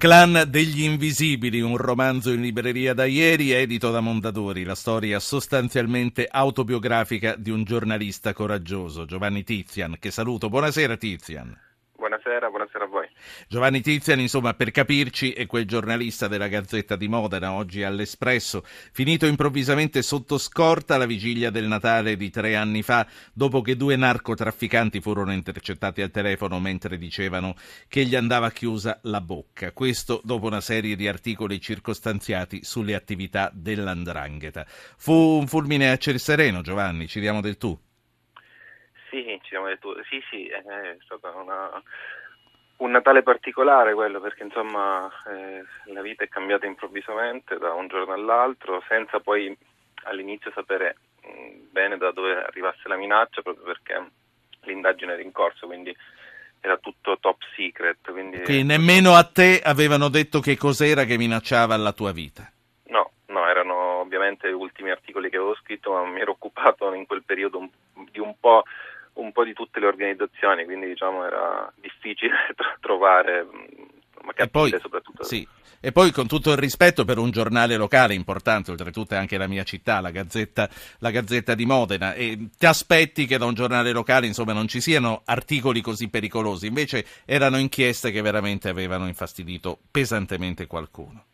Clan degli Invisibili, un romanzo in libreria da ieri, edito da Mondadori, la storia sostanzialmente autobiografica di un giornalista coraggioso, Giovanni Tizian, che saluto. Buonasera Tizian. Buonasera, buonasera a voi. Giovanni Tizian, insomma, per capirci, è quel giornalista della Gazzetta di Modena, oggi all'Espresso, finito improvvisamente sotto scorta alla vigilia del Natale di tre anni fa, dopo che due narcotrafficanti furono intercettati al telefono mentre dicevano che gli andava chiusa la bocca. Questo dopo una serie di articoli circostanziati sulle attività dell'andrangheta. Fu un fulmine a ciel sereno, Giovanni, ci diamo del tu. Sì, ci siamo detto, sì, sì, è stato una, un Natale particolare quello perché insomma eh, la vita è cambiata improvvisamente da un giorno all'altro senza poi all'inizio sapere mh, bene da dove arrivasse la minaccia proprio perché l'indagine era in corso, quindi era tutto top secret. Quindi, quindi nemmeno a te avevano detto che cos'era che minacciava la tua vita? No, no, erano ovviamente gli ultimi articoli che avevo scritto, ma mi ero occupato in quel periodo di un po' un po' di tutte le organizzazioni, quindi diciamo era difficile trovare, ma capire poi, soprattutto. Sì. E poi con tutto il rispetto per un giornale locale importante, oltretutto è anche la mia città, la Gazzetta, la Gazzetta di Modena, e ti aspetti che da un giornale locale insomma, non ci siano articoli così pericolosi, invece erano inchieste che veramente avevano infastidito pesantemente qualcuno.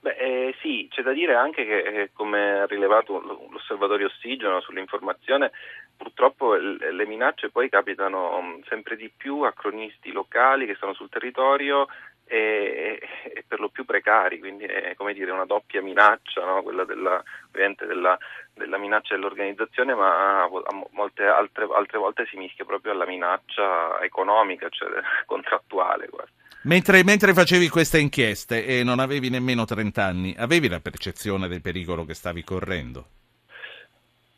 Beh, eh, sì, c'è da dire anche che, eh, come ha rilevato l'osservatorio Ossigeno sull'informazione, purtroppo le minacce poi capitano mm, sempre di più a cronisti locali che stanno sul territorio e, e per lo più precari, quindi è come dire una doppia minaccia, no? quella della, della, della, minaccia dell'organizzazione, ma a molte altre, altre volte si mischia proprio alla minaccia economica, cioè contrattuale quasi. Mentre, mentre, facevi queste inchieste e non avevi nemmeno 30 anni, avevi la percezione del pericolo che stavi correndo?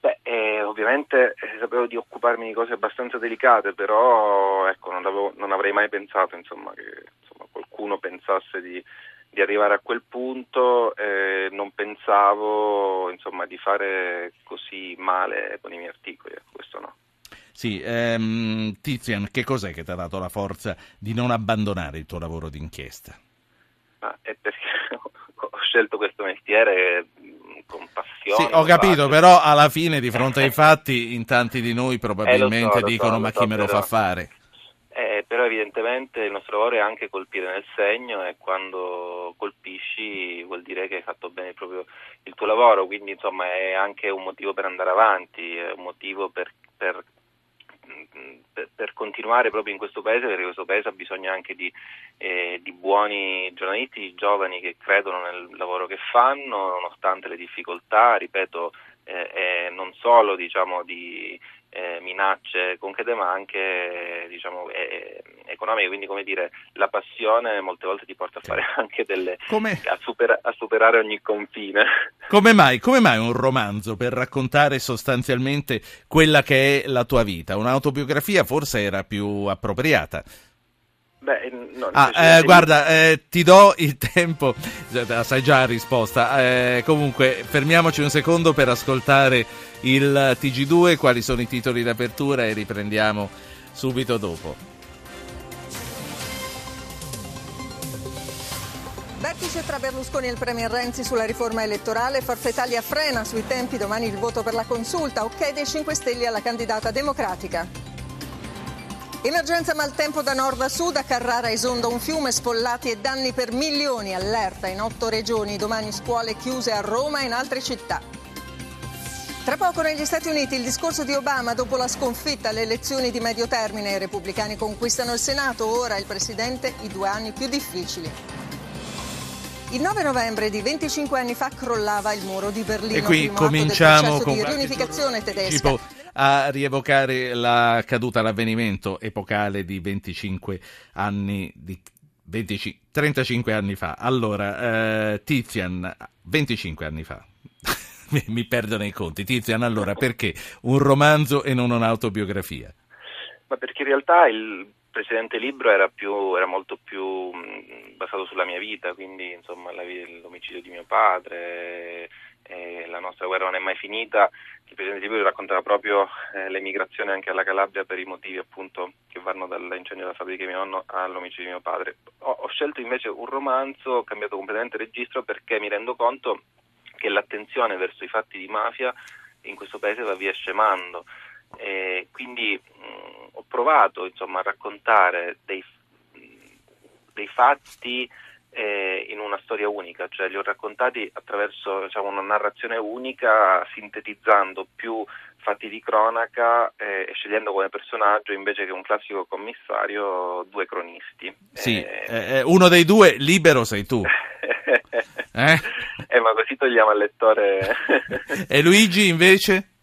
Beh, eh, ovviamente eh, sapevo di occuparmi di cose abbastanza delicate, però ecco, non, avevo, non, avrei mai pensato insomma, che insomma, qualcuno pensasse di, di, arrivare a quel punto, eh, non pensavo insomma, di fare così male con i miei articoli, questo no. Sì, ehm, Tizian, che cos'è che ti ha dato la forza di non abbandonare il tuo lavoro d'inchiesta? Ah, è perché ho scelto questo mestiere con passione. Sì, ho capito, però alla fine di fronte ai fatti in tanti di noi probabilmente eh, so, dicono so, ma chi so, me lo però, fa fare? Eh, però evidentemente il nostro lavoro è anche colpire nel segno e quando colpisci vuol dire che hai fatto bene proprio il tuo lavoro, quindi insomma è anche un motivo per andare avanti, è un motivo per, per per, continuare proprio in questo paese, perché questo paese ha bisogno anche di, eh, di, buoni giornalisti, di giovani che credono nel lavoro che fanno, nonostante le difficoltà, ripeto, eh, non solo diciamo, di eh, minacce concrete ma anche diciamo, eh, economiche, quindi come dire la passione molte volte ti porta a fare anche delle... A, supera, a, superare ogni confine. Come mai, come mai un romanzo per raccontare sostanzialmente quella che è la tua vita? Un'autobiografia forse era più appropriata. Beh, no, ah, eh, guarda, eh, ti do il tempo, sai già la risposta. Eh, comunque, fermiamoci un secondo per ascoltare il TG2, quali sono i titoli d'apertura e riprendiamo subito dopo. Vertice tra Berlusconi e il Premier Renzi sulla riforma elettorale, Forza Italia frena sui tempi, domani il voto per la consulta, ok dei 5 Stelle alla candidata democratica. Emergenza maltempo da nord a sud, a Carrara esonda un fiume, sfollati e danni per milioni, allerta in otto regioni, domani scuole chiuse a Roma e in altre città. Tra poco negli Stati Uniti il discorso di Obama dopo la sconfitta. Alle elezioni di medio termine, i repubblicani conquistano il Senato, ora il presidente i due anni più difficili. Il 9 novembre di 25 anni fa crollava il muro di Berlino. E qui cominciamo con di riunificazione tedesca. Tipo a rievocare la caduta, l'avvenimento epocale di 25 anni di 20, 35 anni fa. Allora, eh, Tizian, 25 anni fa. mi perdo nei conti. Tizian, allora, perché un romanzo e non un'autobiografia? Ma perché in realtà il precedente libro era, più, era molto più mh, basato sulla mia vita, quindi insomma la, l'omicidio di mio padre, eh, la nostra guerra non è mai finita, il Presidente Silvio raccontava proprio eh, l'emigrazione anche alla Calabria per i motivi appunto che vanno dall'incendio della fabbrica di mio nonno all'omicidio di mio padre. Ho, ho scelto invece un romanzo, ho cambiato completamente registro perché mi rendo conto che l'attenzione verso i fatti di mafia in questo paese va via scemando. E quindi mh, ho provato insomma, a raccontare dei, dei fatti eh, in una storia unica, cioè li ho raccontati attraverso diciamo, una narrazione unica, sintetizzando più fatti di cronaca eh, e scegliendo come personaggio invece che un classico commissario due cronisti. Sì, eh, eh, eh uno dei due libero sei tu. Eh? eh? ma così togliamo al lettore. e Luigi invece?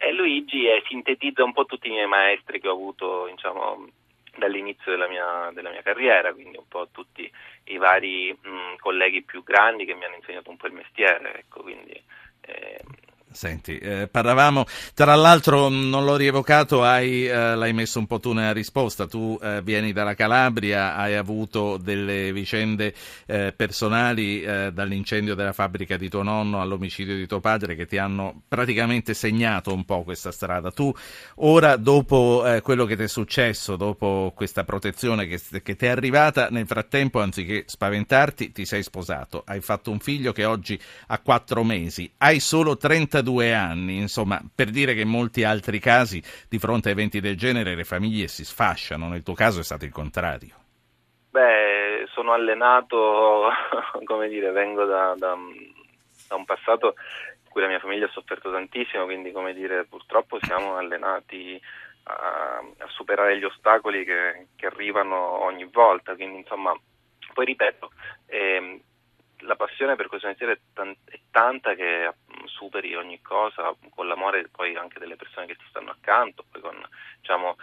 E Luigi sintetizza un po' tutti i miei maestri che ho avuto diciamo, dall'inizio della mia, della mia, carriera, quindi un po' tutti i vari mh, colleghi più grandi che mi hanno insegnato un po' il mestiere. Ecco, quindi, eh, Senti, eh, parlavamo, tra l'altro non l'ho rievocato, hai, eh, l'hai messo un po' tu nella risposta, tu eh, vieni dalla Calabria, hai avuto delle vicende eh, personali eh, dall'incendio della fabbrica di tuo nonno all'omicidio di tuo padre che ti hanno praticamente segnato un po' questa strada. Tu ora, dopo eh, quello che ti è successo, dopo questa protezione che, che ti è arrivata, nel frattempo, anziché spaventarti, ti sei sposato, hai fatto un figlio che oggi ha quattro mesi, hai solo 30 32 anni, insomma, per dire che in molti altri casi di fronte a eventi del genere le famiglie si sfasciano, nel tuo caso è stato il contrario. Beh, sono allenato, come dire, vengo da, da, da un passato in cui la mia famiglia ha sofferto tantissimo, quindi come dire, purtroppo siamo allenati a, a superare gli ostacoli che, che, arrivano ogni volta, quindi insomma, poi ripeto, eh, la passione per questo mestiere è, tan- è tanta che superi ogni cosa con l'amore poi anche delle persone che ti stanno accanto, poi con diciamo,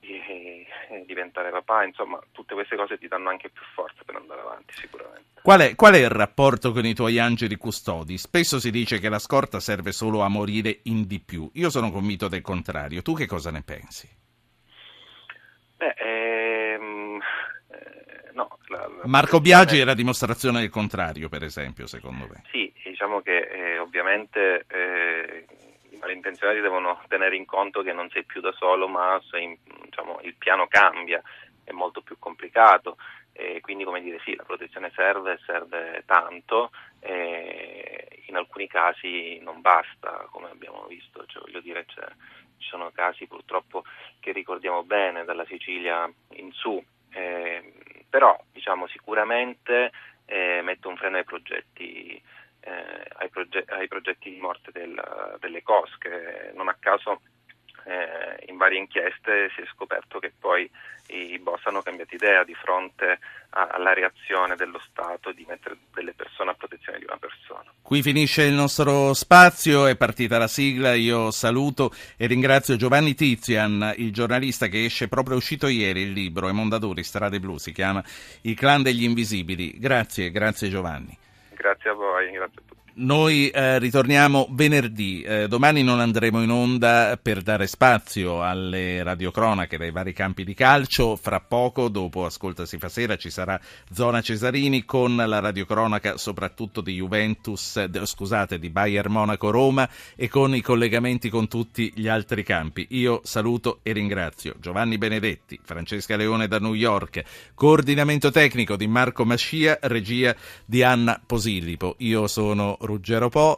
di, diventare papà, insomma tutte queste cose ti danno anche più forza per andare avanti sicuramente. Qual è, qual è il rapporto con i tuoi angeli custodi? Spesso si dice che la scorta serve solo a morire in di più, io sono convinto del contrario, tu che cosa ne pensi? Beh, ehm, eh, no, la, la Marco Biagi è la dimostrazione del contrario, per esempio, secondo me. Sì, diciamo che eh, ovviamente eh, i malintenzionati devono tenere in conto che non sei più da solo, ma sei, diciamo, il piano cambia, è molto più complicato. E quindi come dire sì, la protezione serve, serve tanto, in alcuni casi non basta, come abbiamo visto, cioè, voglio dire, cioè, ci sono casi purtroppo che ricordiamo bene dalla Sicilia in su, eh, però diciamo sicuramente eh, metto un freno ai progetti eh, ai, proge- ai, progetti di morte del, delle cosche. Non a caso eh, in varie inchieste si è scoperto che poi i boss hanno cambiato idea di fronte a- alla reazione dello Stato di mettere delle persone a protezione di una persona. Qui finisce il nostro spazio, è partita la sigla, io saluto e ringrazio Giovanni Tizian, il giornalista che esce proprio uscito ieri il libro, e Mondadori, Strade Blu, si chiama Il clan degli invisibili. Grazie, grazie Giovanni. Grazie a voi, grazie. Noi eh, ritorniamo venerdì, eh, domani non andremo in onda per dare spazio alle radiocronache dai vari campi di calcio, fra poco dopo Ascolta si fa sera ci sarà Zona Cesarini con la radiocronaca soprattutto di Juventus, de, scusate, di Bayern Monaco Roma e con i collegamenti con tutti gli altri campi. Io saluto e ringrazio Giovanni Benedetti, Francesca Leone da New York, coordinamento tecnico di Marco Mascia, regia di Anna Posillipo. Io sono Ruggero Po